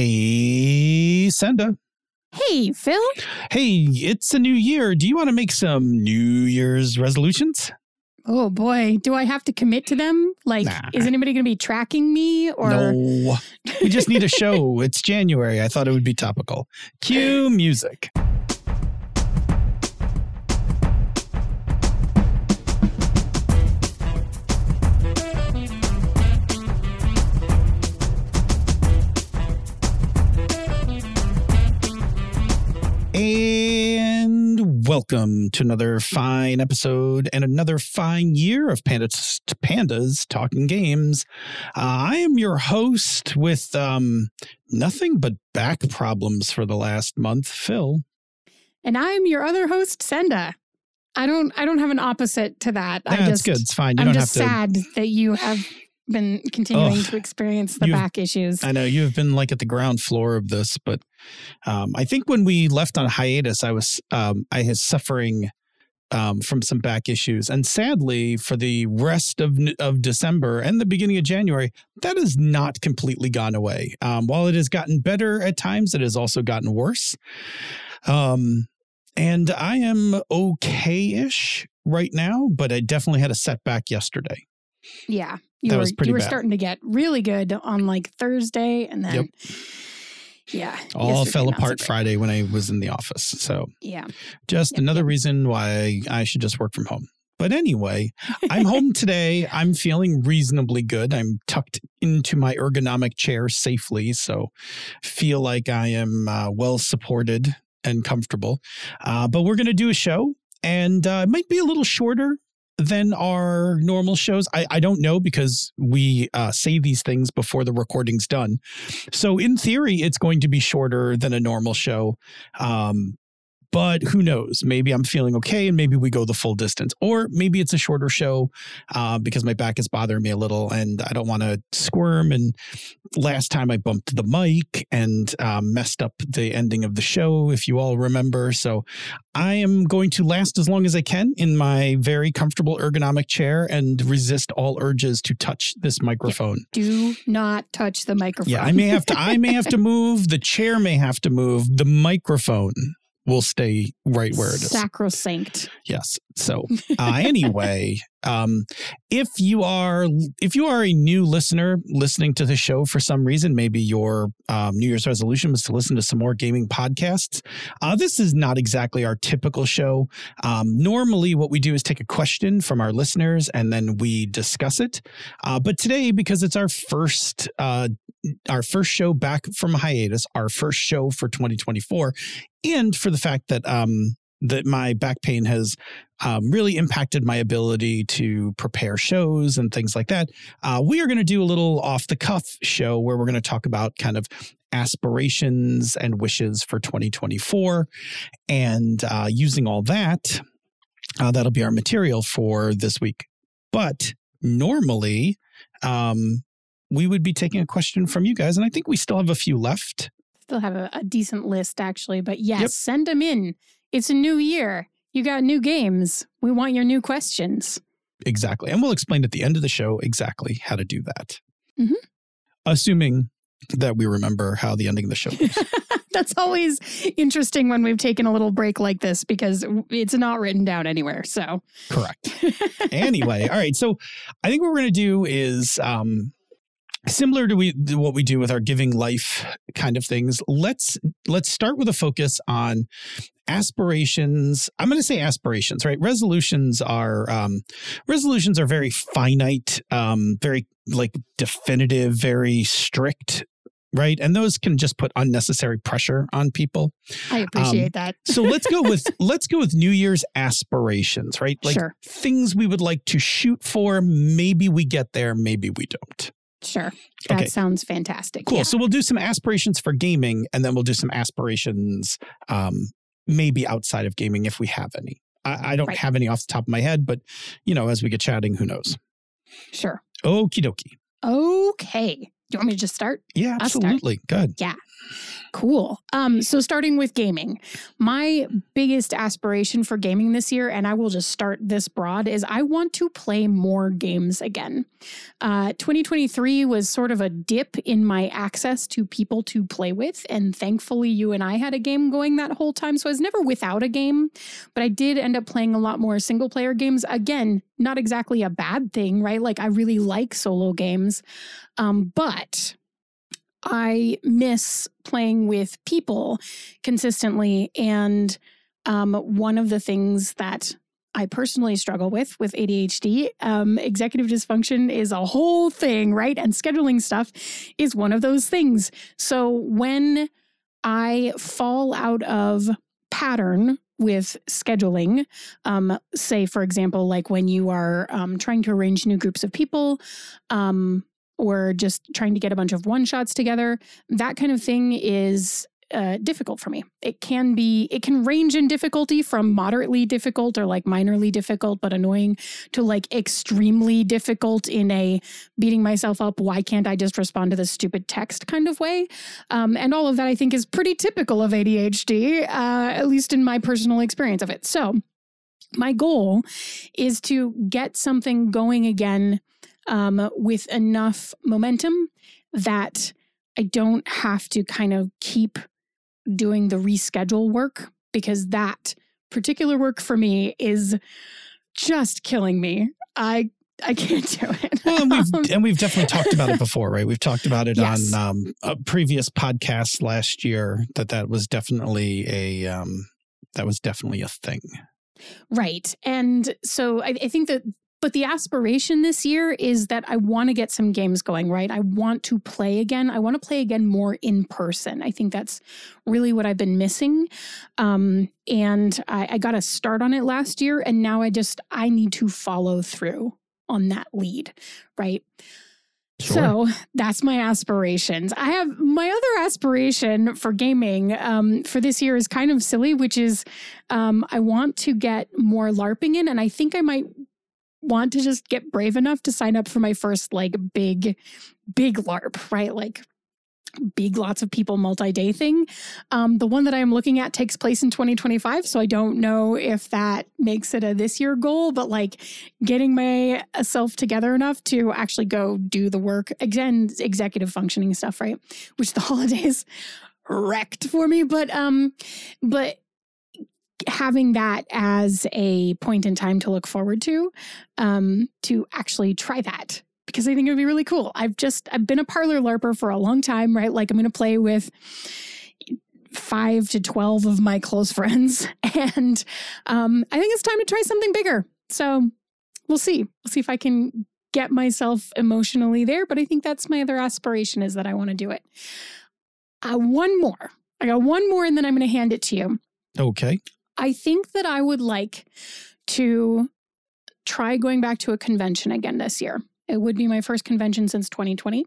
Hey, Senda. Hey, Phil. Hey, it's a new year. Do you want to make some New Year's resolutions? Oh boy, do I have to commit to them? Like, Nah. is anybody going to be tracking me or no. We just need a show. it's January. I thought it would be topical. Cue music. Welcome to another fine episode and another fine year of Pandas, Pandas Talking Games. Uh, I am your host with um, nothing but back problems for the last month, Phil. And I'm your other host, Senda. I don't. I don't have an opposite to that. I That's good. It's fine. You I'm don't just have to. sad that you have been continuing to experience the back issues. I know you have been like at the ground floor of this, but um, I think when we left on hiatus, I was um, I was suffering um, from some back issues, and sadly, for the rest of of December and the beginning of January, that has not completely gone away. Um, while it has gotten better at times, it has also gotten worse. Um, and I am okay-ish right now, but I definitely had a setback yesterday. Yeah, you That were was pretty you were bad. starting to get really good on like Thursday, and then Yep. yeah, All fell not so apart. Friday when I was in the office. So Yeah, Just Yep, another yep. reason why I should just work from home. But anyway, I'm home today. I'm feeling reasonably good. I'm tucked into my ergonomic chair safely, so feel like I am uh, well supported and comfortable. Uh, but we're going to do a show, and uh, it might be a little shorter than our normal shows. I, I don't know because we uh, say these things before the recording's done. So in theory, it's going to be shorter than a normal show. Um, but who knows? Maybe I'm feeling okay and maybe we go the full distance. Or maybe it's a shorter show uh, because my back is bothering me a little and I don't want to squirm. And last time I bumped the mic and um, messed up the ending of the show, if you all remember. So I am going to last as long as I can in my very comfortable ergonomic chair and resist all urges to touch this microphone. do not touch the microphone. Yeah, I may have to. I may have to move. The chair may have to move. The microphone will stay right where it is. Sacrosanct. Yes. So uh, anyway, um, if you are if you are a new listener listening to the show for some reason, maybe your um, New Year's resolution was to listen to some more gaming podcasts. Uh, this is not exactly our typical show. Um, normally, what we do is take a question from our listeners and then we discuss it. Uh, but today, because it's our first uh, our first show back from hiatus, our first show for 2024, and for the fact that um, that my back pain has um, really impacted my ability to prepare shows and things like that. Uh, we are going to do a little off the cuff show where we're going to talk about kind of aspirations and wishes for 2024 and uh, using all that. Uh, that'll be our material for this week. But normally, um, we would be taking a question from you guys, and I think we still have a few left. Still have a, a decent list actually, but yes, Yep. send them in. It's a new year. You got new games. We want your new questions. Exactly. And we'll explain at the end of the show exactly how to do that. Mhm. Assuming that we remember how the ending of the show goes. That's always interesting when we've taken a little break like this because it's not written down anywhere. So, Correct. Anyway, all right. So I think what we're going to do is um, similar to, we, to what we do with our giving life kind of things. Let's let's start with a focus on aspirations. I'm going to say aspirations, right? Resolutions are um, resolutions are very finite, um, very like definitive, very strict. Right. And those can just put unnecessary pressure on people. I appreciate that. So let's go with let's go with New Year's aspirations, right? Like Sure. things we would like to shoot for. Maybe we get there, maybe we don't. Sure. That Okay. sounds fantastic. Cool. Yeah. So we'll do some aspirations for gaming, and then we'll do some aspirations, um, maybe outside of gaming if we have any. I, I don't Right. have any off the top of my head, but you know, as we get chatting, who knows? Sure. Okie dokie. Okay. Do you want me to just start? Yeah, I'll start. absolutely. Good. Cool. Um, so starting with gaming, my biggest aspiration for gaming this year, and I will just start this broad, is I want to play more games again. Uh, 2023 was sort of a dip in my access to people to play with, and thankfully you and I had a game going that whole time. So I was never without a game, but I did end up playing a lot more single player games. Again, not exactly a bad thing, right? Like I really like solo games, um, but I miss playing with people consistently. And um, one of the things that I personally struggle with with ADHD, um, executive dysfunction is a whole thing, right? And scheduling stuff is one of those things. So when I fall out of pattern with scheduling, um, say, for example, like when you are um, trying to arrange new groups of people, um, or just trying to get a bunch of one shots together, that kind of thing is uh, difficult for me. It can be, it can range in difficulty from moderately difficult or like minorly difficult but annoying to like extremely difficult in a beating myself up. Why can't I just respond to this stupid text kind of way? Um, and all of that I think is pretty typical of ADHD, uh, at least in my personal experience of it. So, my goal is to get something going again um, with enough momentum that I don't have to kind of keep doing the reschedule work because that particular work for me is just killing me. I I can't do it. well, and we've and we've definitely talked about it before, right? We've talked about it yes. on um, a previous podcast last year that that was definitely a um, that was definitely a thing. Right, and so I, I think that but the aspiration this year is that I want to get some games going, right? I want to play again. I want to play again more in person. I think that's really what I've been missing. Um, and I, I got a start on it last year, and now I just I need to follow through on that lead, right? Sure. So that's my aspirations. I have my other aspiration for gaming um, for this year is kind of silly, which is um, I want to get more LARPing in, and I think I might want to just get brave enough to sign up for my first like big, big LARP, right? Like big lots of people multi-day thing um, the one that i'm looking at takes place in 2025 so i don't know if that makes it a this year goal but like getting myself together enough to actually go do the work again executive functioning stuff right which the holidays wrecked for me but um but having that as a point in time to look forward to, um, to actually try that because I think it would be really cool. I've just I've been a parlor larper for a long time, right? Like I'm going to play with five to twelve of my close friends, and um, I think it's time to try something bigger. So we'll see. We'll see if I can get myself emotionally there. But I think that's my other aspiration is that I want to do it. Uh, one more. I got one more, and then I'm going to hand it to you. Okay. I think that I would like to try going back to a convention again this year. It would be my first convention since 2020.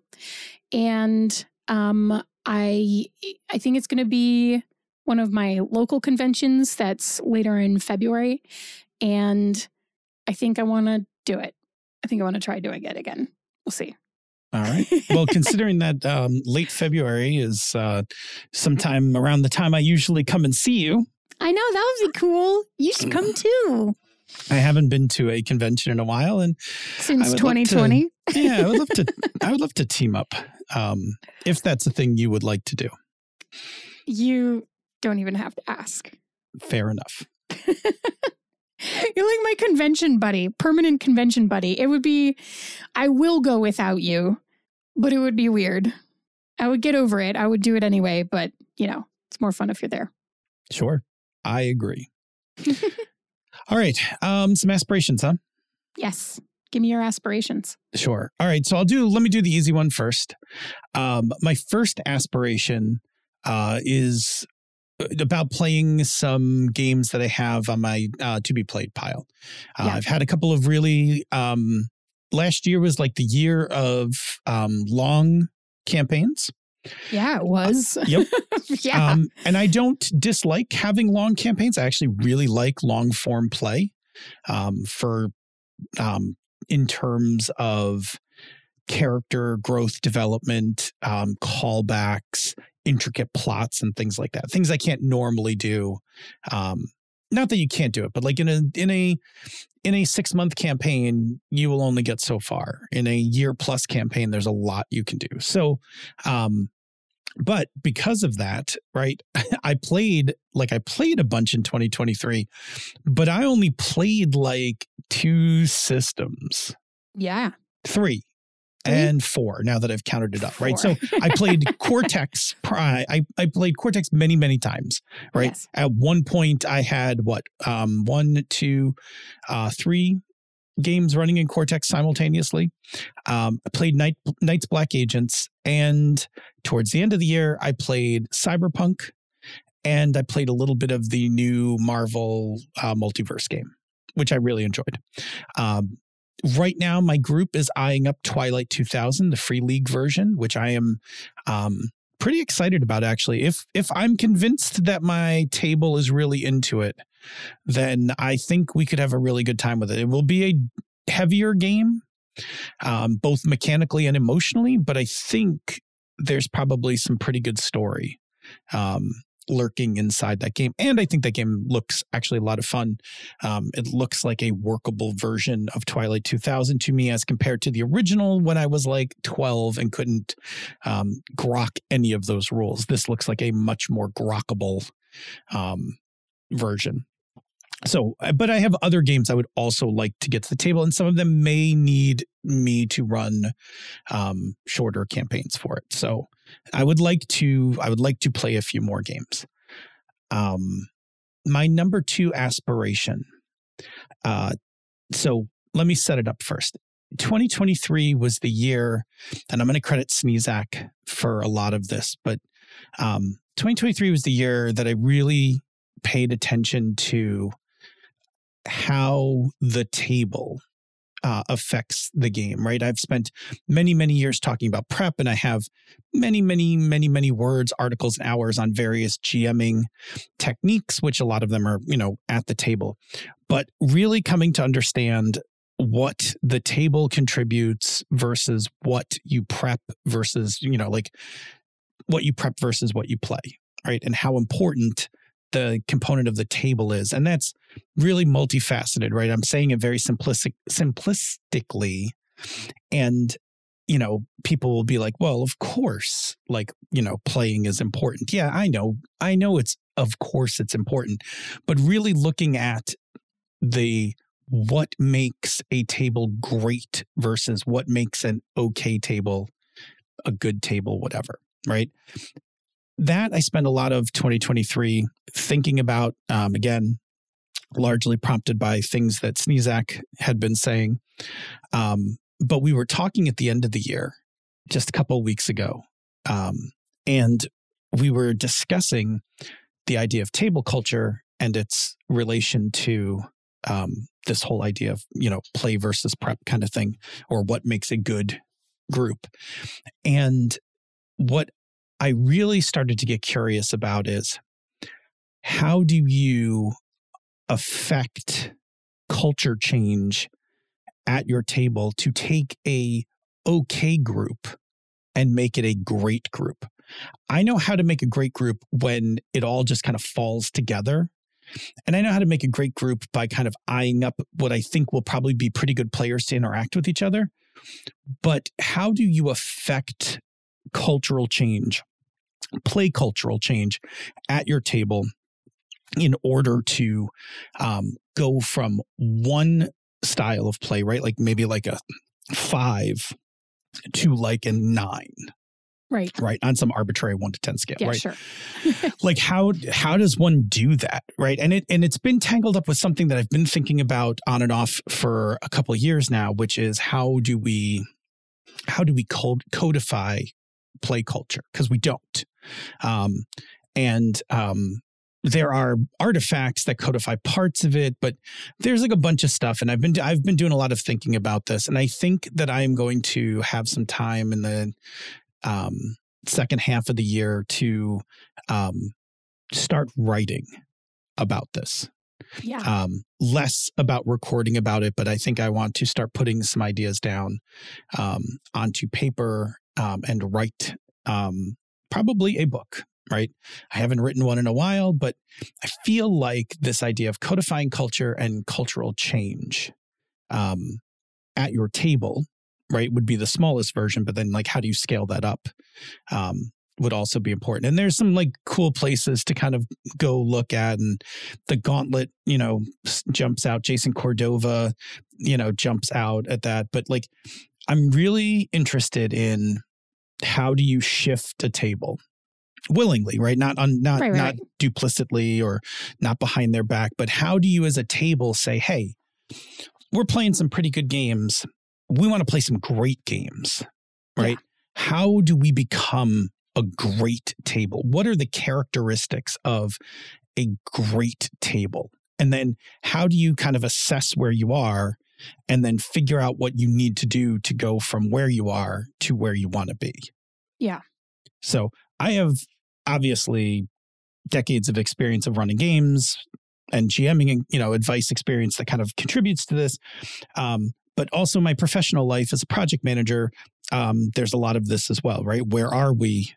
And um, I I think it's going to be one of my local conventions that's later in February. And I think I want to do it. I think I want to try doing it again. We'll see. All right. Well, considering that um, late February is uh, sometime around the time I usually come and see you, I know that would be cool. You should come too. I haven't been to a convention in a while, and since 2020. To, yeah, I would love to. I would love to team up, um, if that's a thing you would like to do. You don't even have to ask. Fair enough. You're like my convention buddy, permanent convention buddy. It would be, I will go without you, but it would be weird. I would get over it. I would do it anyway, but you know, it's more fun if you're there. Sure. I agree. All right. Um, some aspirations, huh? Yes. Give me your aspirations. Sure. All right. So I'll do, let me do the easy one first. Um, my first aspiration uh, is uh, about playing some games that I have on my uh, to be played pile. Uh, yeah. I've had a couple of really, um, last year was like the year of um, long campaigns. Yeah, it was. Uh, yep. yeah. Um, and I don't dislike having long campaigns. I actually really like long form play um, for um, in terms of character growth development, um, callbacks, intricate plots and things like that. Things I can't normally do. Um, not that you can't do it, but like in a in a in a six month campaign, you will only get so far. In a year plus campaign, there's a lot you can do. So, um, but because of that, right, I played like I played a bunch in 2023, but I only played like two systems. Yeah. Three Three? And four now that I've counted it up, right? So I played Cortex. I, I played Cortex many, many times, right? Yes. At one point, I had what, um, one, two, uh, three games running in Cortex simultaneously. Um, I played Night, Night's Black Agents, and towards the end of the year, I played Cyberpunk, and I played a little bit of the new Marvel uh, multiverse game, which I really enjoyed. Um, right now, my group is eyeing up Twilight 2000, the free league version, which I am um, pretty excited about. Actually, if if I'm convinced that my table is really into it, then I think we could have a really good time with it. It will be a heavier game, um, both mechanically and emotionally, but I think there's probably some pretty good story um, lurking inside that game. And I think that game looks actually a lot of fun. Um, it looks like a workable version of Twilight 2000 to me as compared to the original when I was like 12 and couldn't um, grok any of those rules. This looks like a much more grokkable um, version. So, uh, but I have other games I would also like to get to the table, and some of them may need me to run um, shorter campaigns for it. So, I would like to I would like to play a few more games. Um, my number two aspiration. Uh, so let me set it up first. 2023 was the year, and I'm going to credit Sneezak for a lot of this, but um, 2023 was the year that I really paid attention to how the table uh, affects the game, right? I've spent many, many years talking about prep, and I have many, many, many, many words, articles, and hours on various GMing techniques, which a lot of them are, you know, at the table. But really coming to understand what the table contributes versus what you prep versus, you know, like what you prep versus what you play, right? And how important the component of the table is. And that's really multifaceted, right? I'm saying it very simplistic simplistically. And, you know, people will be like, well, of course, like, you know, playing is important. Yeah, I know. I know it's of course it's important. But really looking at the what makes a table great versus what makes an okay table a good table, whatever, right? That I spent a lot of 2023 thinking about. Um, again, largely prompted by things that Sneezak had been saying. Um, but we were talking at the end of the year, just a couple weeks ago, um, and we were discussing the idea of table culture and its relation to um, this whole idea of you know play versus prep kind of thing, or what makes a good group. And what I really started to get curious about is how do you affect culture change at your table to take a okay group and make it a great group. I know how to make a great group when it all just kind of falls together. And I know how to make a great group by kind of eyeing up what I think will probably be pretty good players to interact with each other. But how do you affect cultural change, play cultural change at your table in order to um, go from one style of play, right? Like maybe like a five to like a nine, Right. right? On some arbitrary one to 10 scale, Yeah, right? sure. like how how does one do that right and it and it's been tangled up with something that i've been thinking about on and off for a couple of years now which is how do we how do we codify play culture because we don't um and um there are artifacts that codify parts of it but there's like a bunch of stuff and i've been i've been doing a lot of thinking about this and i think that i am going to have some time in the um second half of the year to um, start writing about this. Yeah. Um, less about recording about it, but I think I want to start putting some ideas down um, onto paper um, and write um, probably a book, right? I haven't written one in a while, but I feel like this idea of codifying culture and cultural change um, at your table, right, would be the smallest version. But then, like, how do you scale that up? Um, would also be important. And there's some like cool places to kind of go look at. And the gauntlet, you know, jumps out. Jason Cordova, you know, jumps out at that. But like, I'm really interested in how do you shift a table willingly, right? Not on, not, right, right, not right. duplicitly or not behind their back, but how do you as a table say, hey, we're playing some pretty good games. We want to play some great games, right? Yeah. How do we become a great table? What are the characteristics of a great table? And then how do you kind of assess where you are and then figure out what you need to do to go from where you are to where you want to be? Yeah. So I have obviously decades of experience of running games and GMing, you know, advice experience that kind of contributes to this. Um, but also my professional life as a project manager, um, there's a lot of this as well, right? Where are we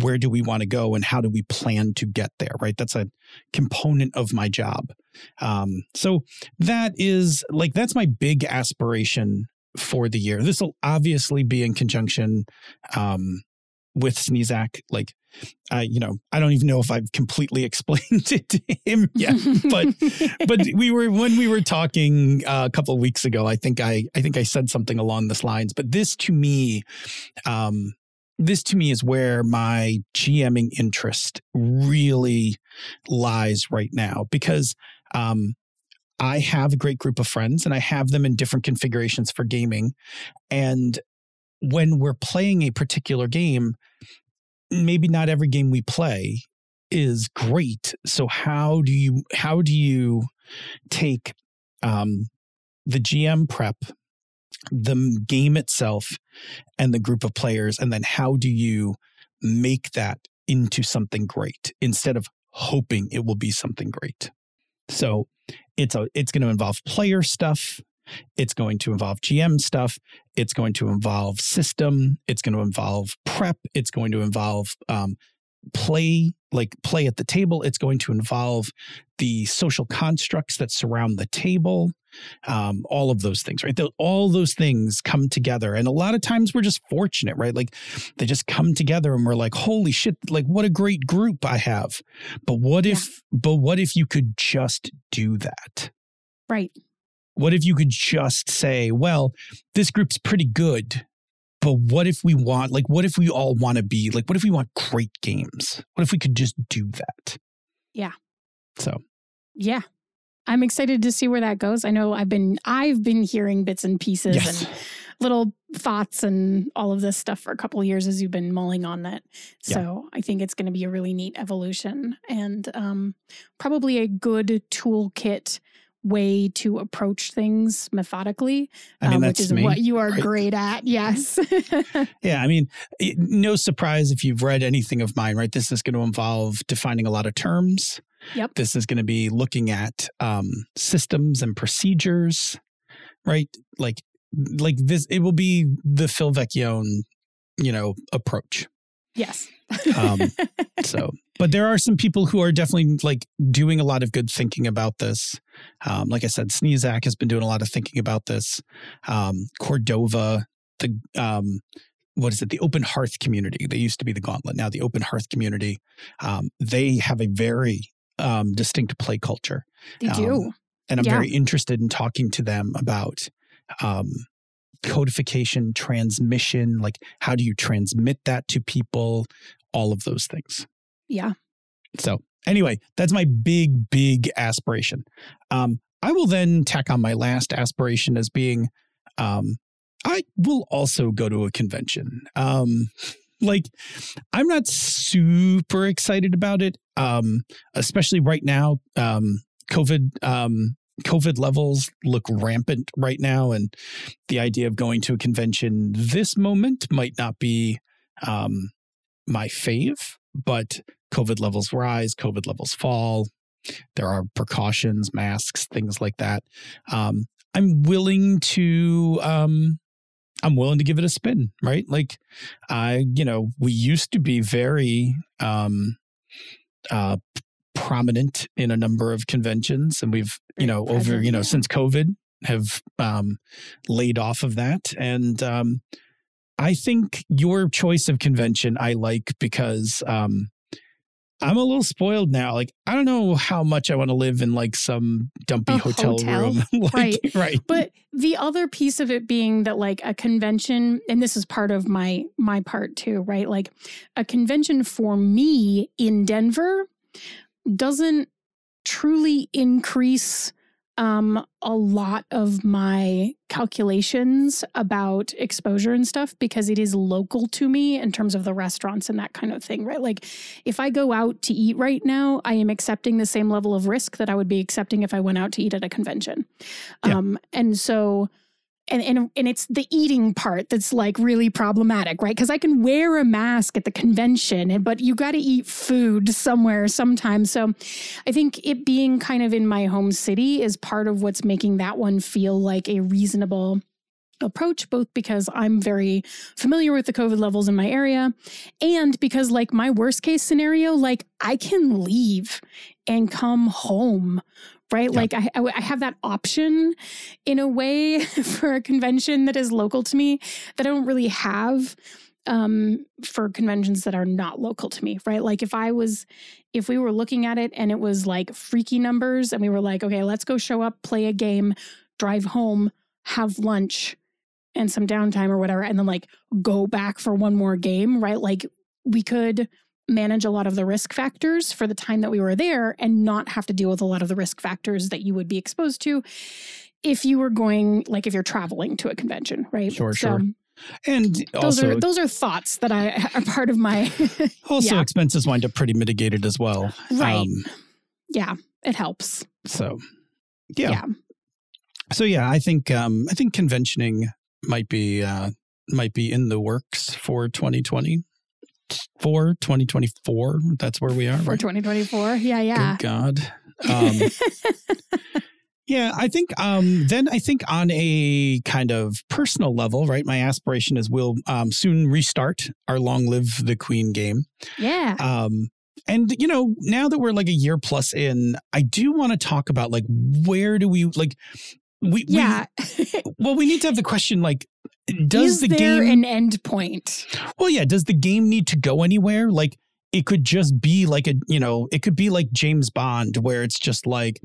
where do we want to go and how do we plan to get there right that's a component of my job um, so that is like that's my big aspiration for the year this will obviously be in conjunction um, with Sneezak. Like, I, you know, I don't even know if I've completely explained it to him yet, but but we were when we were talking uh, a couple of weeks ago. I think I I think I said something along this lines. But this to me, um, this to me is where my GMing interest really lies right now because um, I have a great group of friends and I have them in different configurations for gaming. And when we're playing a particular game, maybe not every game we play is great. So how do you how do you take um, the GM prep the game itself and the group of players and then how do you make that into something great instead of hoping it will be something great so it's a it's going to involve player stuff it's going to involve gm stuff. It's going to involve system. It's going to involve prep. It's going to involve um, play like play at the table. It's going to involve the social constructs that surround the table. Um, all of those things right? All those things come together. And a lot of times we're just fortunate right? Like they just come together and we're like holy shit like what a great group i have. But what yeah. if but what if you could just do that? Right what if you could just say well this group's pretty good but what if we want, like, what if we all want to be, like, what if we want great games? What if we could just do that? Yeah. So, yeah. I'm excited to see where that goes. I know I've been I've been hearing bits and pieces yes. and little thoughts and all of this stuff for a couple years as you've been mulling on that. So yeah. I think it's going to be a really neat evolution and um, probably a good toolkit way to approach things methodically, I mean, um, which is me, what you are right? great at. Yes. yeah. I mean, no surprise if you've read anything of mine, right? This is going to involve defining a lot of terms. Yep. This is going to be looking at um, systems and procedures, right? Like, like this, it will be the Phil Vecchione, you know, approach. Yes. um, so, but there are some people who are definitely like doing a lot of good thinking about this. Um, like I said, Sneezak has been doing a lot of thinking about this. Um, Cordova, the um, what is it? The Open Hearth community. They used to be the Gauntlet. Now the Open Hearth community. Um, they have a very um, distinct play culture. They do. Um, and I'm yeah. very interested in talking to them about um, codification, transmission, like how do you transmit that to people, all of those things. Yeah. So, anyway, that's my big, big aspiration. Um, I will then tack on my last aspiration as being um, I will also go to a convention. Um, like, I'm not super excited about it, um, especially right now. Um, COVID um, COVID levels look rampant right now, and the idea of going to a convention this moment might not be um, my fave, but COVID levels rise, COVID levels fall. There are precautions, masks, things like that. Um, I'm willing to. Um, I'm willing to give it a spin, right? Like I, you know, we used to be very um uh prominent in a number of conventions and we've, you know, over, you know, since COVID have um laid off of that and um I think your choice of convention I like because um I'm a little spoiled now. Like I don't know how much I want to live in like some dumpy hotel, hotel, room. like, right. right. But the other piece of it being that like a convention and this is part of my my part too, right? Like a convention for me in Denver doesn't truly increase um a lot of my calculations about exposure and stuff because it is local to me in terms of the restaurants and that kind of thing right like if i go out to eat right now i am accepting the same level of risk that i would be accepting if i went out to eat at a convention Yeah. um and so and, and and it's the eating part that's like really problematic, right? Because I can wear a mask at the convention, but you got to eat food somewhere sometime. So, I think it being kind of in my home city is part of what's making that one feel like a reasonable approach both because I'm very familiar with the covid levels in my area and because like my worst case scenario like I can leave and come home right? Yeah. like I, I I have that option in a way for a convention that is local to me that I don't really have um for conventions that are not local to me right? Like if I was if we were looking at it and it was like freaky numbers and we were like okay let's go show up play a game drive home have lunch and some downtime or whatever and then like go back for one more game right? Like we could manage a lot of the risk factors for the time that we were there and not have to deal with a lot of the risk factors that you would be exposed to if you were going like if you're traveling to a convention right Sure, so sure. And those also, are those are thoughts that i are part of my also yeah. expenses wind up pretty mitigated as well. right Um, yeah it helps so yeah. yeah So yeah, I think um I think conventioning might be uh might be in the works for 2020 for 2024. That's where we are. for right? 2024 yeah yeah Good God. Um, yeah, I think um, then I think on a kind of personal level, right? My aspiration is we'll um, soon restart our Long Live the Queen game. yeah Um, and you know, now that we're like a year plus in, I do want to talk about like where do we like we yeah we, well we need to have the question like does is the there game an end point? Well yeah does the game need to go anywhere? Like it could just be like a you know it could be like James Bond where it's just like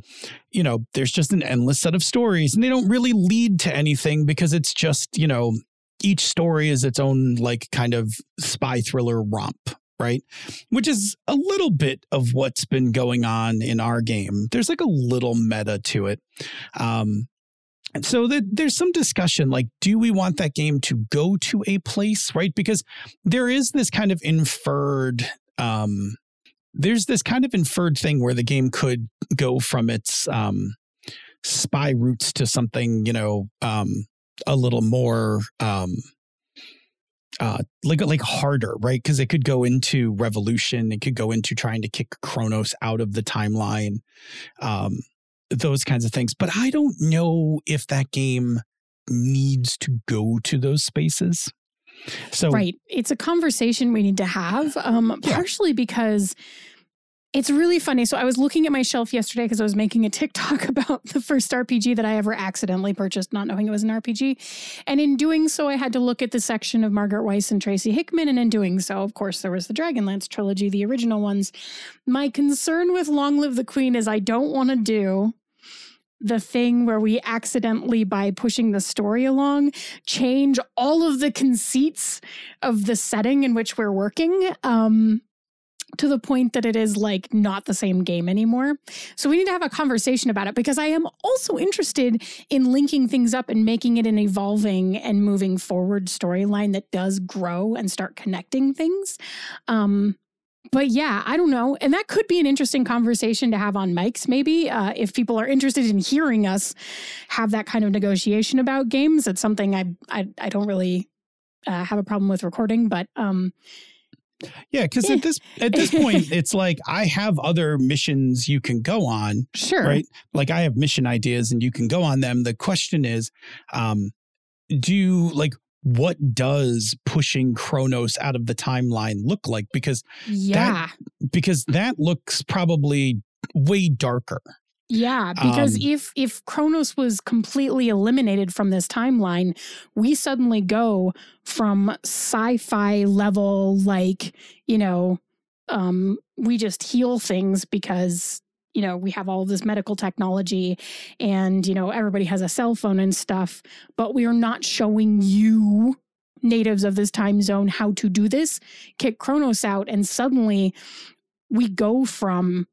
you know there's just an endless set of stories and they don't really lead to anything because it's just you know each story is its own like kind of spy thriller romp right? Which is a little bit of what's been going on in our game. There's like a little meta to it. Um and so that there's some discussion like do we want that game to go to a place right? Because there is this kind of inferred um there's this kind of inferred thing where the game could go from its um spy roots to something you know um a little more um uh like like harder right? Because it could go into revolution. It could go into trying to kick Kronos out of the timeline. Um those kinds of things but i don't know if that game needs to go to those spaces so Right. It's a conversation we need to have, um, Yeah. partially because it's really funny. So I was looking at my shelf yesterday because I was making a TikTok about the first RPG that I ever accidentally purchased, not knowing it was an RPG. And in doing so, I had to look at the section of Margaret Weis and Tracy Hickman. And in doing so, of course, there was the Dragonlance trilogy, the original ones. My concern with Long Live the Queen is I don't want to do the thing where we accidentally, by pushing the story along, change all of the conceits of the setting in which we're working um, to the point that it is like not the same game anymore. So we need to have a conversation about it because I am also interested in linking things up and making it an evolving and moving forward storyline that does grow and start connecting things. Um, but yeah, I don't know. And that could be an interesting conversation to have on mics, maybe. Uh, if people are interested in hearing us have that kind of negotiation about games, it's something I I, I don't really uh, have a problem with recording. But um, yeah because at this at this point it's like i have other missions you can go on sure. right like i have mission ideas and you can go on them the question is um do you like what does pushing Kronos out of the timeline look like? Because yeah, that, because that looks probably way darker. Yeah, because Um, if if Kronos was completely eliminated from this timeline, we suddenly go from sci-fi level like, you know, um we just heal things because you know, we have all this medical technology and you know, everybody has a cell phone and stuff, but we are not showing you natives of this time zone how to do this. Kick Kronos out and suddenly we go from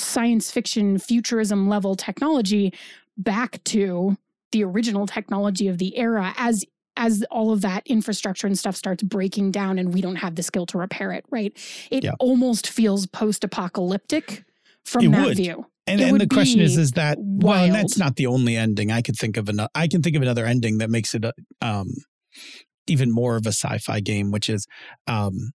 science fiction futurism level technology back to the original technology of the era as as all of that infrastructure and stuff starts breaking down and we don't have the skill to repair it right it Yeah. almost feels post-apocalyptic from It that would. view And, and the question is, is that well, and that's not the only ending. I could think of another. I can think of another ending that makes it um, even more of a sci-fi game, which is um,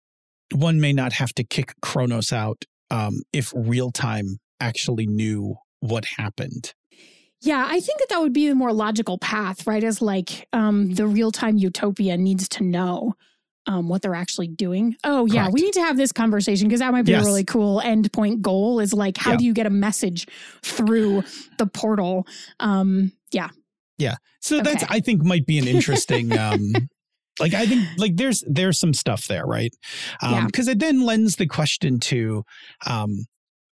one may not have to kick Kronos out um, if real time actually knew what happened. yeah i think that that would be the more logical path right as like um the real-time utopia needs to know um, what they're actually doing. Oh, yeah, we need to have this conversation because that might be Yes. a really cool endpoint goal. Is like, how Yeah. do you get a message through the portal? Um, yeah, Yeah. So that's I think might be an interesting. um, like I think like there's there's some stuff there, right? Yeah. Because it then lends the question to, um,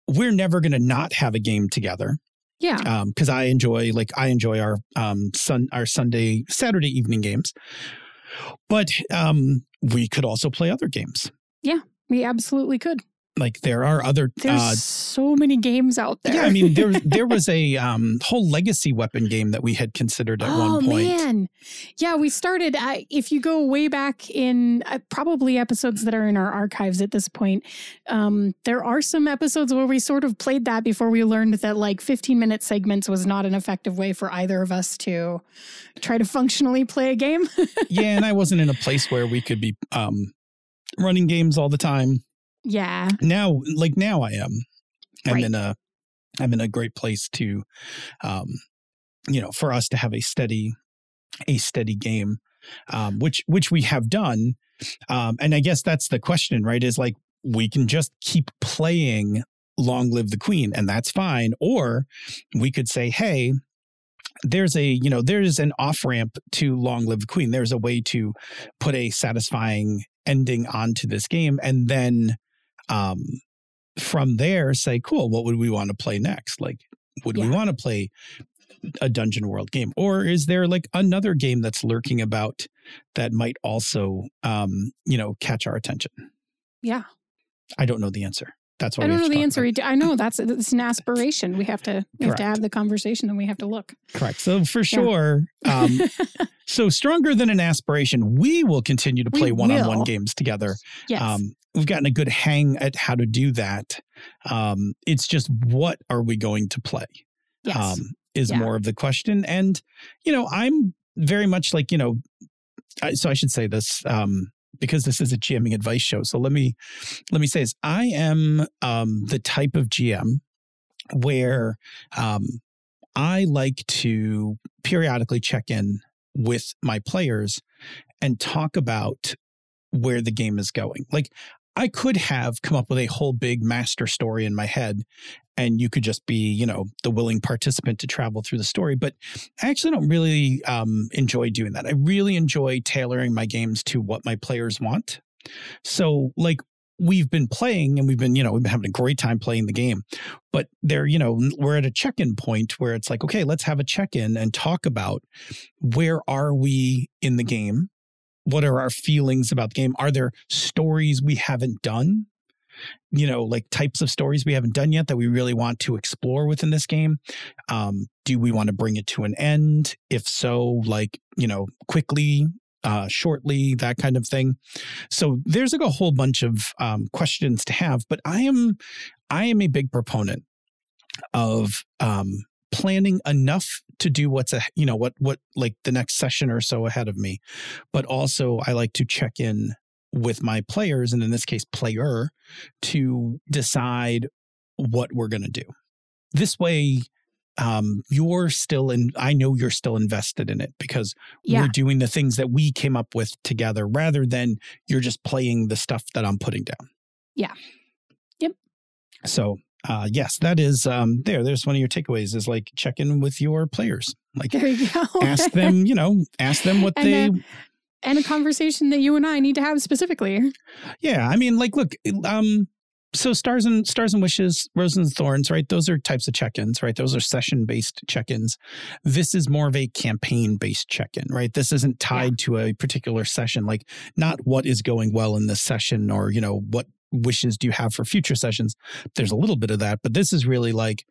we're never going to not have a game together. yeah, because I enjoy like I enjoy our um sun our Sunday Saturday evening games, but um we could also play other games. Yeah, we absolutely could. Like there are other. There's Uh, so many games out there. yeah, I mean there there was a um, whole legacy weapon game that we had considered at oh one point. man, yeah, we started. Uh, if you go way back in uh, probably episodes that are in our archives at this point, um, there are some episodes where we sort of played that before we learned that like 15 minute segments was not an effective way for either of us to try to functionally play a game. yeah, and I wasn't in a place where we could be um, running games all the time. Yeah, Now, like now, I am. I'm Right. in a I'm in a great place to, um, you know, for us to have a steady a steady game, um, which which we have done. Um, and I guess that's the question, right? Is like we can just keep playing Long Live the Queen, and that's fine, or we could say, hey. There's a, you know, there's an off ramp to Long Live the Queen. There's a way to put a satisfying ending onto this game, and then um, from there say, cool, what would we want to play next? Like, would we want to play a dungeon world game? Or is there like another game that's lurking about that might also, um, you know, catch our attention? yeah. I don't know the answer. That's why I don't know the answer. about I know that's it's an aspiration. We have to we have to have the conversation, and we have to look. Correct. So for sure, um, so stronger than an aspiration, we will continue to play one-on-one games together. yes. Um, we've gotten a good hang at how to do that. Um, it's just what are we going to play? yes. um, is Yeah. more of the question. And, you know, I'm very much like, you know, I, so I should say this um, because this is a GMing advice show. So let me, let me say this. I am um, the type of GM where um, I like to periodically check in with my players and talk about where the game is going. Like I could have come up with a whole big master story in my head and you could just be, you know, the willing participant to travel through the story. But I actually don't really um, enjoy doing that. I really enjoy tailoring my games to what my players want. So, like, we've been playing and we've been, you know, we've been having a great time playing the game. But there, you know, we're at a check in point where it's like, okay, let's have a check in and talk about where are we in the game? What are our feelings about the game? Are there stories we haven't done? you know, like types of stories we haven't done yet that we really want to explore within this game? Um, do we want to bring it to an end? If so, like, you know, quickly, uh, shortly, that kind of thing. So there's like a whole bunch of um, questions to have, but I am, I am a big proponent of um, planning enough to do what's a, you know, what, what like the next session or so ahead of me, but also I like to check in with my players, and in this case, player, to decide what we're going to do. This way, um, you're still in, I know you're still invested in it because Yeah. we're doing the things that we came up with together rather than you're just playing the stuff that I'm putting down. Yeah. Yep. So, uh, yes, that is um, there. There's one of your takeaways is like check in with your players. Like There you go. ask them, you know, ask them what And, they, uh, and a conversation that you and I need to have specifically. yeah. I mean, like, look, um, so stars and stars and wishes, roses and thorns, right? Those are types of check-ins, right? Those are session-based check-ins. This is more of a campaign-based check-in, right? This isn't tied to a particular session, like not what is going well in this session or, you know, what wishes do you have for future sessions. There's a little bit of that, but this is really like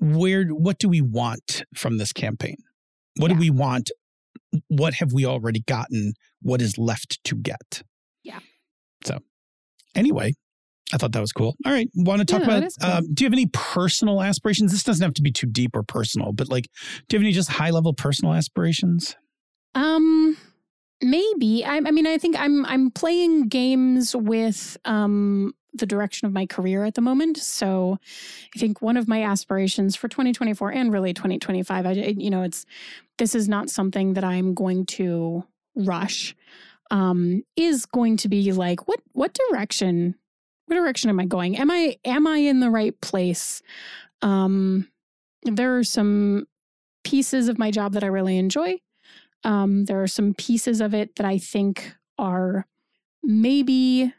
where what do we want from this campaign? What Yeah. do we want? What have we already gotten? What is left to get? Yeah. So, anyway, I thought that was cool. All right, want to talk Yeah, about? cool. Um, do you have any personal aspirations? This doesn't have to be too deep or personal, but like, do you have any just high level personal aspirations? Um, maybe. I, I mean, I think I'm I'm playing games with um the direction of my career at the moment. So, I think one of my aspirations for 2024 and really 2025, I you know, it's this is not something that I'm going to rush. Um, is going to be like what what direction what direction am I going? Am I am I in the right place? Um, there are some pieces of my job that I really enjoy. Um, there are some pieces of it that I think are maybe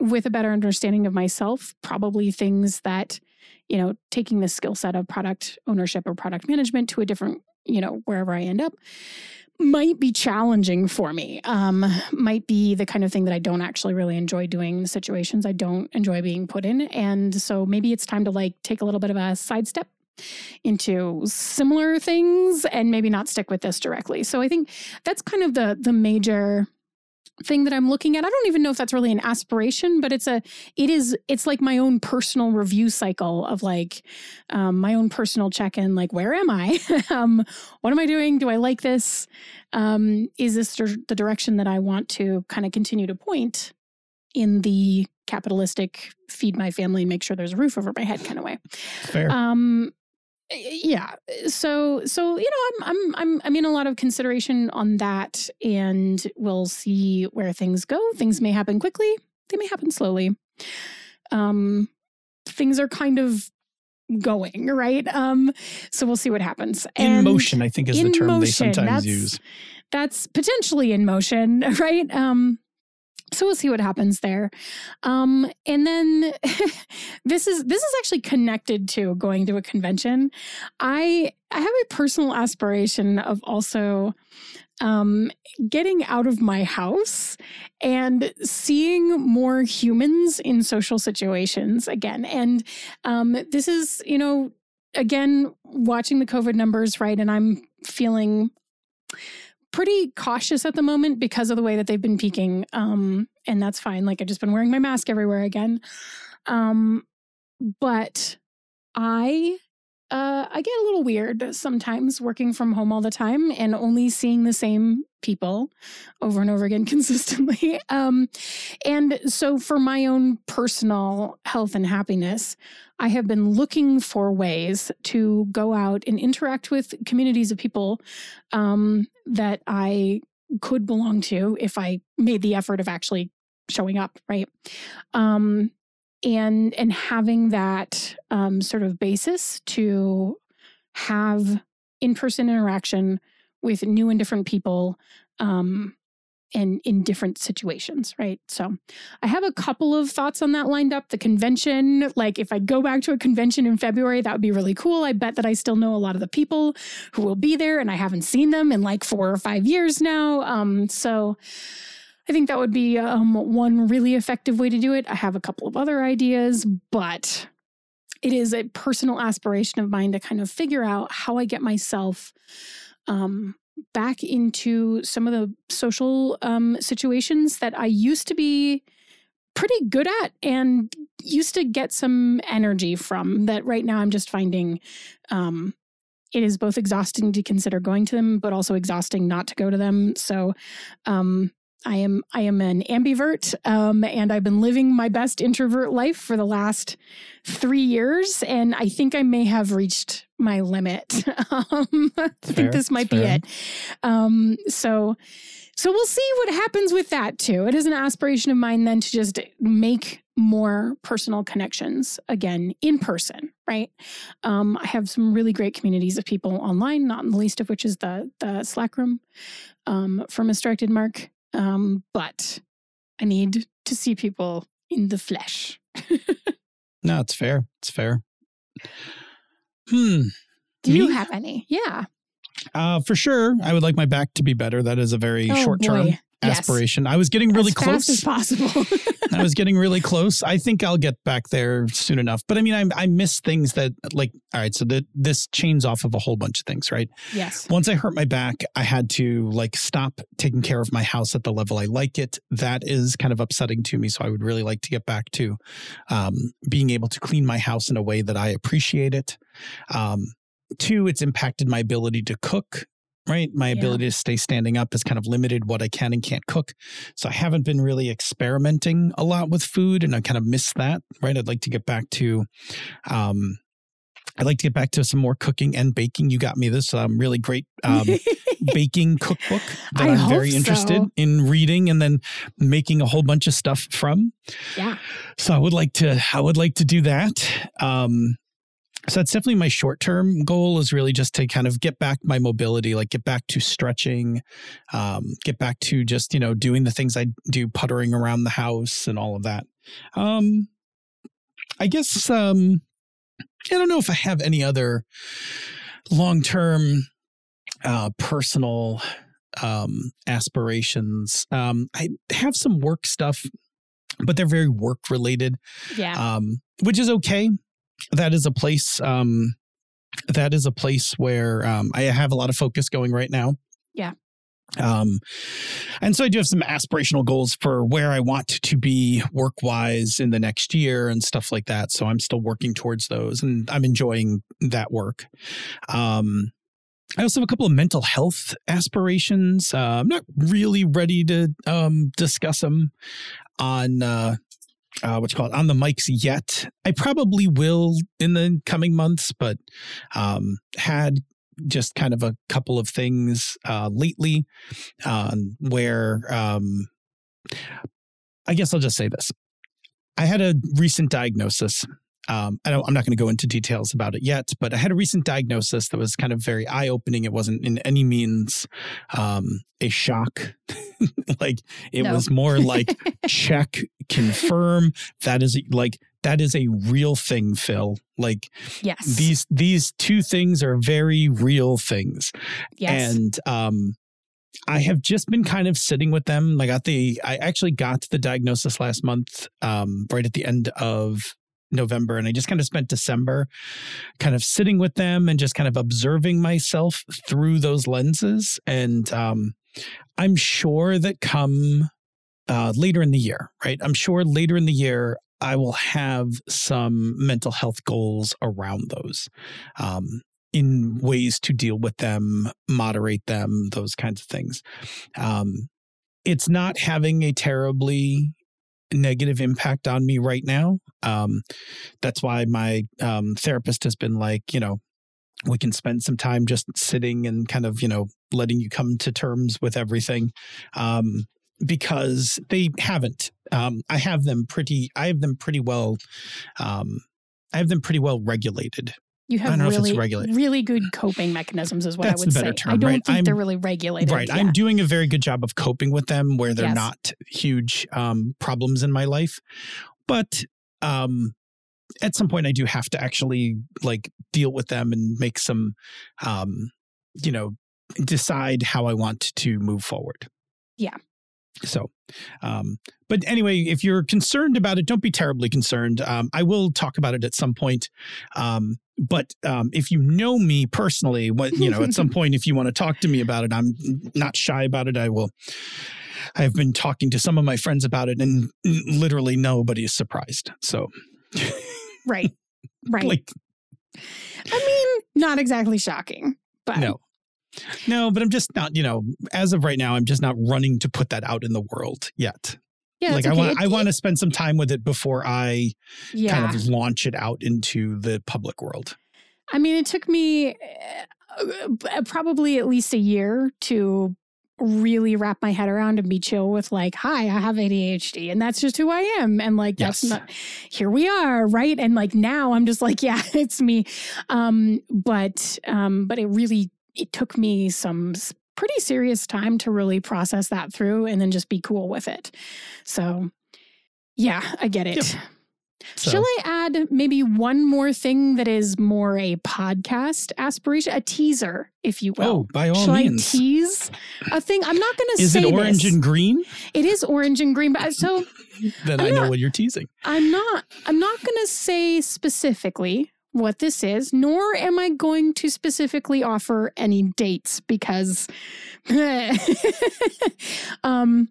with a better understanding of myself, probably things that, you know, taking the skill set of product ownership or product management to a different, you know, wherever I end up might be challenging for me. Um, might be the kind of thing that I don't actually really enjoy doing, the situations I don't enjoy being put in. And so maybe it's time to like take a little bit of a sidestep into similar things and maybe not stick with this directly. So I think that's kind of the the major thing that I'm looking at. I don't even know if that's really an aspiration, but it's a it is it's like my own personal review cycle of like um, my own personal check-in like where am I? um, what am I doing? Do I like this? Um, is this the direction that I want to kind of continue to point in the capitalistic feed my family, make sure there's a roof over my head kind of way? Fair. Um, yeah. So so you know, I'm I'm I'm I'm in a lot of consideration on that, and we'll see where things go. Things may happen quickly. They may happen slowly. Um, things are kind of going right. Um, so we'll see what happens. in And motion, I think is the term they sometimes use. that's potentially in motion, right? Um, so we'll see what happens there. Um, and then this is this is actually connected to going to a convention. I I have a personal aspiration of also um, getting out of my house and seeing more humans in social situations again. And um, this is, you know, again, watching the COVID numbers, right? And I'm feeling pretty cautious at the moment because of the way that they've been peaking. Um, and that's fine. Like I've just been wearing my mask everywhere again. Um, but I uh, I get a little weird sometimes working from home all the time and only seeing the same people over and over again consistently. Um, and so, for my own personal health and happiness, I have been looking for ways to go out and interact with communities of people um, that I could belong to if I made the effort of actually showing up, right? Um, and and having that um, sort of basis to have in-person interaction with new and different people um, and in different situations, right? So I have a couple of thoughts on that lined up. The convention, like if I go back to a convention in February, that would be really cool. I bet that I still know a lot of the people who will be there, and I haven't seen them in like four or five years now. Um, so I think that would be um, one really effective way to do it. I have a couple of other ideas, but it is a personal aspiration of mine to kind of figure out how I get myself um, back into some of the social um, situations that I used to be pretty good at and used to get some energy from that right now I'm just finding um, it is both exhausting to consider going to them, but also exhausting not to go to them. So, um, I am I am an ambivert, um, and I've been living my best introvert life for the last three years, and I think I may have reached my limit. um, I think fair. this might be fair. it. Um, so, so we'll see what happens with that too. It is an aspiration of mine then to just make more personal connections again in person, right? Um, I have some really great communities of people online, not in the least of which is the the Slack room um, for Misdirected Mark. Um, but I need to see people in the flesh. No, it's fair. It's fair. Hmm. Do you have any? Yeah. Uh, for sure, I would like my back to be better. That is a very Oh, short term. Yes. aspiration. I was getting really as close. fast as possible. I was getting really close. I think I'll get back there soon enough. But I mean, I, I miss things that like. All right, so that this chains off of a whole bunch of things, right? yes. Once I hurt my back, I had to like stop taking care of my house at the level I like it. That is kind of upsetting to me. So I would really like to get back to um, being able to clean my house in a way that I appreciate it. Um, two, it's impacted my ability to cook. Right. My Yeah. ability to stay standing up has kind of limited what I can and can't cook. So I haven't been really experimenting a lot with food and I kind of miss that. Right. I'd like to get back to, um, I'd like to get back to some more cooking and baking. You got me this um, really great um, baking cookbook that I I'm hope very interested in reading and then making a whole bunch of stuff from. yeah. So I would like to I would like to do that. Um so that's definitely my short term goal is really just to kind of get back my mobility, like get back to stretching, um, get back to just, you know, doing the things I do, puttering around the house and all of that. Um I guess um I don't know if I have any other long term uh personal um aspirations. Um I have some work stuff but they're very work related Yeah. um, which is okay. That is a place. Um, that is a place where um, I have a lot of focus going right now. Yeah. Um, and so I do have some aspirational goals for where I want to be work wise in the next year and stuff like that. So I'm still working towards those, and I'm enjoying that work. Um, I also have a couple of mental health aspirations. Uh, I'm not really ready to um, discuss them on uh, uh, what you call it on the mics yet. I probably will in the coming months, but um, had just kind of a couple of things uh, lately um, where um, I guess I'll just say this. I had a recent diagnosis. Um, I I'm not going to go into details about it yet, but I had a recent diagnosis that was kind of very eye opening. It wasn't in any means um, a shock. like it No. was more like check, confirm. That is like that is a real thing, Phil. Like yes. these these two things are very real things. yes. And um I have just been kind of sitting with them. I got the I actually got the diagnosis last month, um, right at the end of November. And I just kind of spent December kind of sitting with them and just kind of observing myself through those lenses. And um I'm sure that come uh, later in the year, right? I'm sure later in the year, I will have some mental health goals around those um, in ways to deal with them, moderate them, those kinds of things. Um, it's not having a terribly negative impact on me right now. Um, that's why my um, therapist has been like, you know, we can spend some time just sitting and kind of, you know, letting you come to terms with everything. Um, because they haven't. Um, I have them pretty. I have them pretty well. Um, I have them pretty well regulated. you I have don't know if it's really, really good coping mechanisms, is what That's I would say. term, I don't right? think I'm- they're really regulated. Right. Yeah. I'm doing a very good job of coping with them where they're Yes. not huge um, problems in my life. But um, at some point, I do have to actually like deal with them and make some, um, you know, decide how I want to move forward. Yeah. So, um, but anyway, if you're concerned about it, don't be terribly concerned. Um, I will talk about it at some point. Um, but um, if you know me personally, what you know, at some point, if you want to talk to me about it, I'm not shy about it. I will. I have been talking to some of my friends about it, and literally nobody is surprised. So, right. Right. like, I mean, not exactly shocking, but no, No, but I'm just not, you know, as of right now, I'm just not running to put that out in the world yet. Yeah, like that's I okay. want I want to spend some time with it before I yeah. kind of launch it out into the public world. I mean, it took me uh, probably at least a year to really wrap my head around and be chill with like, hi, I have ADHD and that's just who I am. And like, that's not, here we are. Right. And like now I'm just like, yeah, it's me. Um, but, um, but it really, it took me some pretty serious time to really process that through and then just be cool with it. So yeah, I get it. So, Shall I add maybe one more thing that is more a podcast aspiration, a teaser, if you will? oh, by all Shall means. I tease a thing? I'm not going to Is say it orange this. and green? it is orange and green, but so Then I'm I know not- what you're teasing. I'm not. I'm not going to say specifically what this is, nor am I going to specifically offer any dates because, um,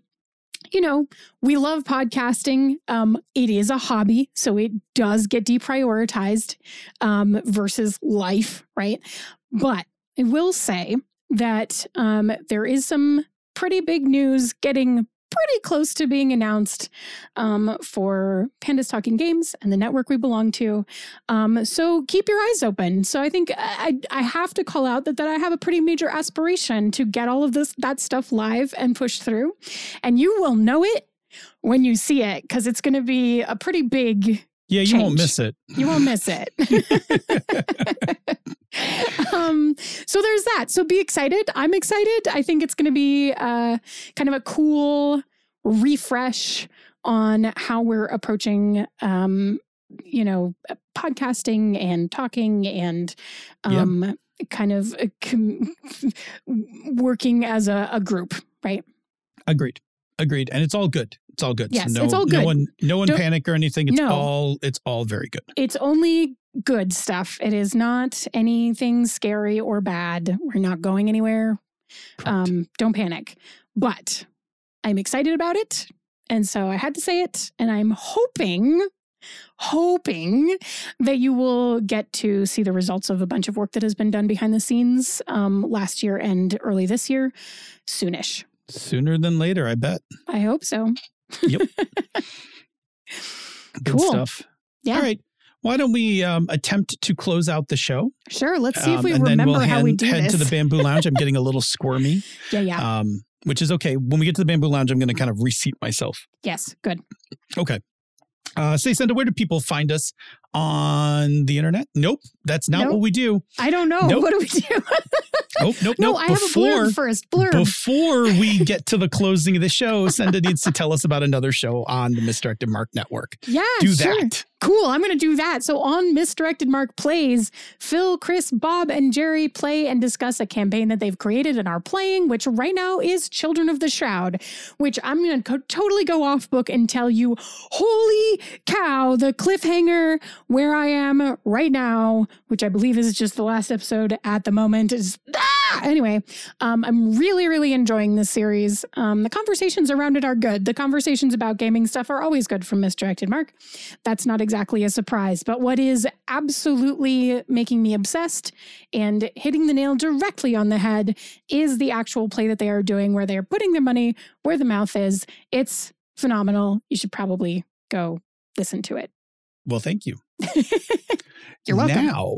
you know, we love podcasting. Um, it is a hobby, so it does get deprioritized um, versus life, right? But I will say that um, there is some pretty big news getting pretty close to being announced um, for Pandas Talking Games and the network we belong to. Um, so keep your eyes open. So I think I, I have to call out that, that I have a pretty major aspiration to get all of this that stuff live and push through, and you will know it when you see it because it's going to be a pretty big. Yeah, you won't miss it. You won't miss it. um, so there's that. So be excited. I'm excited. I think it's going to be uh, kind of a cool refresh on how we're approaching, um, you know, podcasting and talking and um, kind of uh, com- working as a, a group, right? Agreed. Agreed. And it's all good. It's all good. Yes, no, it's all No good. one no one Don't- panic or anything. It's No. all it's all very good. It's only good stuff. It is not anything scary or bad. We're not going anywhere. Correct. Um, don't panic. But I'm excited about it. And so I had to say it. And I'm hoping, hoping that you will get to see the results of a bunch of work that has been done behind the scenes um, last year and early this year soonish. Sooner than later, I bet. I hope so. Good Cool. stuff. Yeah. All right. Why don't we um, attempt to close out the show? Sure. Let's see if Um, we then remember we'll how head, we do head this. to the bamboo lounge. I'm getting a little squirmy, yeah. Yeah. um, which is okay. When we get to the bamboo lounge, I'm going to kind of reseat myself. yes. Good. Okay. Uh, say, Senda, where do people find us on the internet? Nope, that's not Nope. what we do. I don't know. Nope. What do we do? Nope, nope, no, nope. I have a blurb first. Blurb. before we get to the closing of the show, Senda needs to tell us about another show on the Misdirected Mark Network. yeah, Do sure. that. Cool. I'm going to do that. So on Misdirected Mark Plays, Phil, Chris, Bob, and Jerry play and discuss a campaign that they've created and are playing, which right now is Children of the Shroud, which I'm going to co- totally go off book and tell you, holy cow, the cliffhanger where I am right now, which I believe is just the last episode at the moment, is ah! anyway. Um, I'm really, really enjoying this series. Um, the conversations around it are good. The conversations about gaming stuff are always good from Misdirected Mark. That's not exactly a surprise. But what is absolutely making me obsessed and hitting the nail directly on the head is the actual play that they are doing where they are putting their money where the mouth is. It's phenomenal. You should probably go listen to it. Well, thank you. You're welcome. Now,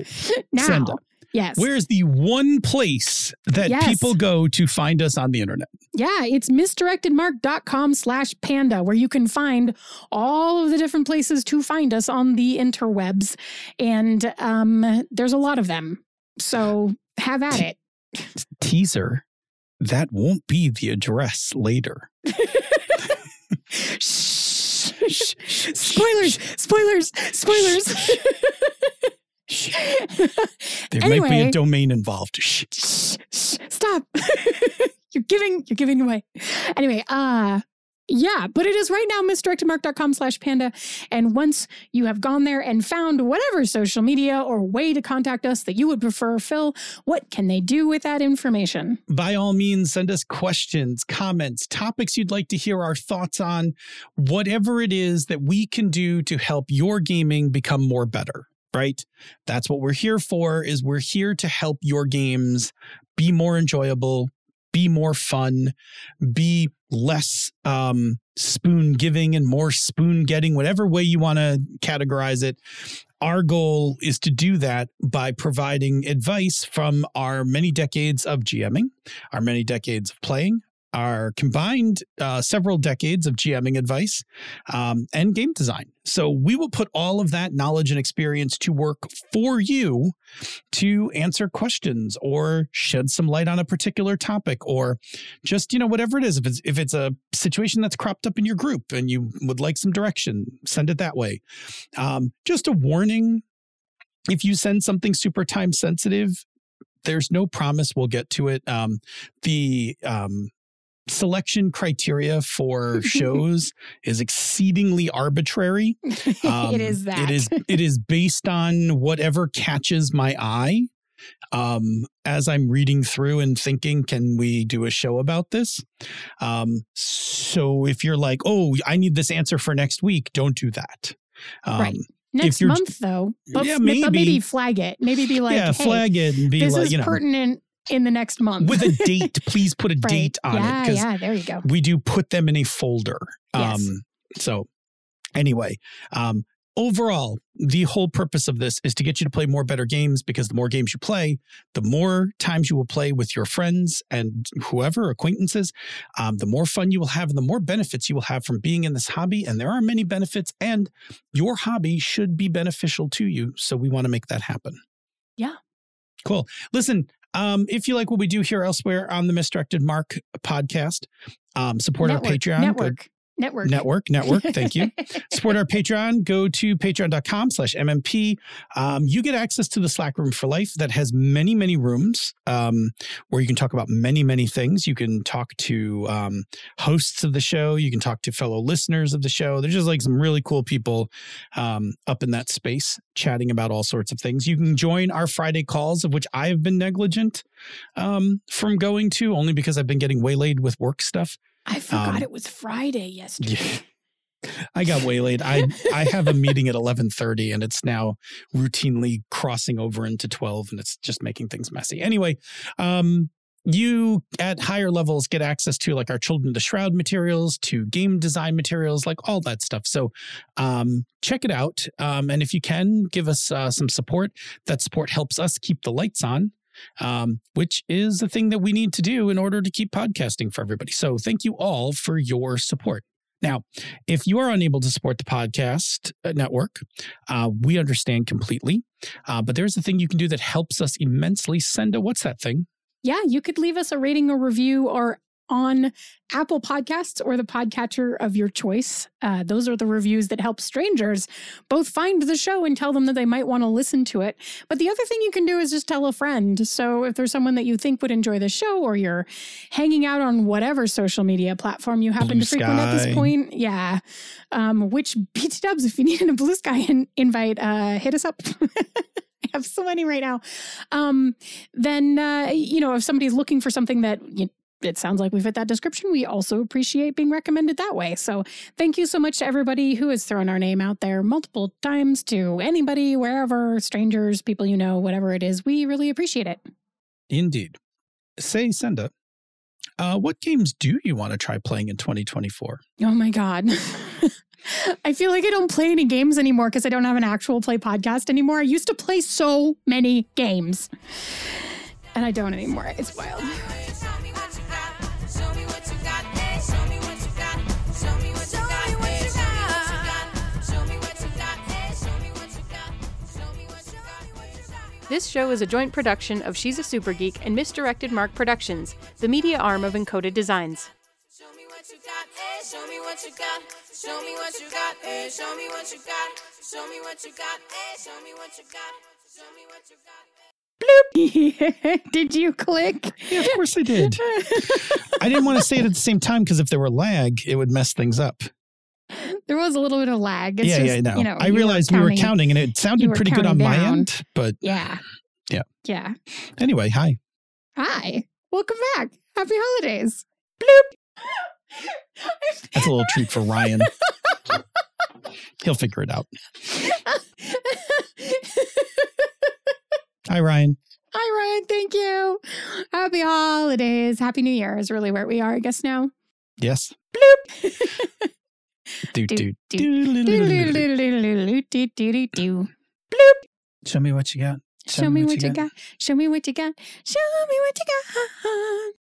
Now, Senda, yes. where's the one place that Yes. people go to find us on the internet? Yeah, it's misdirectedmark.com slash panda, where you can find all of the different places to find us on the interwebs. And um, there's a lot of them. So have at it. Teaser. That won't be the address later. Shh, shh, shh. Spoilers, spoilers, spoilers. There might be a domain involved. Shh. shh, shh, stop. you're giving, you're giving away. Anyway, uh, yeah, but it is right now misdirectedmark.com slash panda. And once you have gone there and found whatever social media or way to contact us that you would prefer, Phil, what can they do with that information? By all means, send us questions, comments, topics you'd like to hear our thoughts on, whatever it is that we can do to help your gaming become more better. right? That's what we're here for is we're here to help your games be more enjoyable, be more fun, be less um, spoon giving and more spoon getting, whatever way you want to categorize it. Our goal is to do that by providing advice from our many decades of GMing, our many decades of playing, our combined uh, several decades of GMing advice um, and game design. So we will put all of that knowledge and experience to work for you to answer questions or shed some light on a particular topic or just you know whatever it is. If it's if it's a situation that's cropped up in your group and you would like some direction, send it that way. Um, just a warning: if you send something super time sensitive, there's no promise we'll get to it. Um, the um, selection criteria for shows is exceedingly arbitrary. Um, it is that. It is it is based on whatever catches my eye. Um, as I'm reading through and thinking, can we do a show about this? Um, so if you're like, oh, I need this answer for next week, don't do that. Um, right. Next month, though, but, Yeah, but maybe maybe. flag it. Maybe be like, yeah, hey, flag it and be this like, is you know, pertinent in the next month. with a date. Please put a Right. date on yeah, it yeah, there you go. we do put them in a folder. Yes. Um, so anyway, um, overall, the whole purpose of this is to get you to play more better games because the more games you play, the more times you will play with your friends and whoever acquaintances, um, the more fun you will have and the more benefits you will have from being in this hobby. And there are many benefits, and your hobby should be beneficial to you. So we want to make that happen. Yeah. Cool. Listen, um, if you like what we do here elsewhere on the Misdirected Mark podcast, um, support network, our Patreon. Go- Network. Network. network. Thank you. support our Patreon. Go to patreon.com slash MMP. Um, you get access to the Slack room for life that has many, many rooms um, where you can talk about many, many things. You can talk to um, hosts of the show. You can talk to fellow listeners of the show. There's just like some really cool people um, up in that space chatting about all sorts of things. You can join our Friday calls, of which I have been negligent um, from going to only because I've been getting waylaid with work stuff. I forgot Um, it was Friday yesterday. Yeah. I got waylaid. I I have a meeting at eleven thirty, and it's now routinely crossing over into twelve, and it's just making things messy. Anyway, um, you at higher levels get access to like our Children the Shroud materials, to game design materials, like all that stuff. So, um, check it out, um, and if you can, give us uh, some support. That support helps us keep the lights on. Um, which is the thing that we need to do in order to keep podcasting for everybody. So, thank you all for your support. Now, if you are unable to support the podcast uh, network, uh, we understand completely. Uh, but there's a thing you can do that helps us immensely. Send a what's that thing? Yeah, you could leave us a rating or review or on Apple Podcasts or the podcatcher of your choice. Uh, those are the reviews that help strangers both find the show and tell them that they might want to listen to it. But the other thing you can do is just tell a friend. So if there's someone that you think would enjoy the show or you're hanging out on whatever social media platform you happen Blue to frequent at this point, yeah. Um, which BT Dubs, if you need a Bluesky in- invite, uh, hit us up. I have so many right now. Um, then uh, you know if somebody's looking for something that you, it sounds like we fit that description, we also appreciate being recommended that way. So thank you so much to everybody who has thrown our name out there multiple times to anybody, wherever, strangers, people you know, whatever it is. We really appreciate it. Indeed. Say, Senda, uh, what games do you want to try playing in 2024? Oh my god. I feel like I don't play any games anymore because I don't have an actual play podcast anymore. I used to play so many games. And I don't anymore. It's wild. This show is a joint production of She's a Super Geek and Misdirected Mark Productions, the media arm of Encoded Designs. Show me what you got. Hey, show me what you got. Show me what you got. Hey, show me what you got. Show me what you got. Hey, show me what you got. Show me what you got. Did you click? Yeah, of course I did. I didn't want to say it at the same time because if there were lag, it would mess things up. There was a little bit of lag. It's yeah, just, yeah, no. You know, I realized we were counting and it sounded pretty good on counting my end. But Yeah. Yeah. Yeah. anyway, hi. Hi. Welcome back. Happy holidays. Bloop. That's a little treat for Ryan. He'll figure it out. Hi, Ryan. Hi, Ryan. Thank you. Happy holidays. Happy New Year is really where we are, I guess, now. Yes. Do, do do do Show me what you got. Show me what you got. Show me what you got. Show me what you got.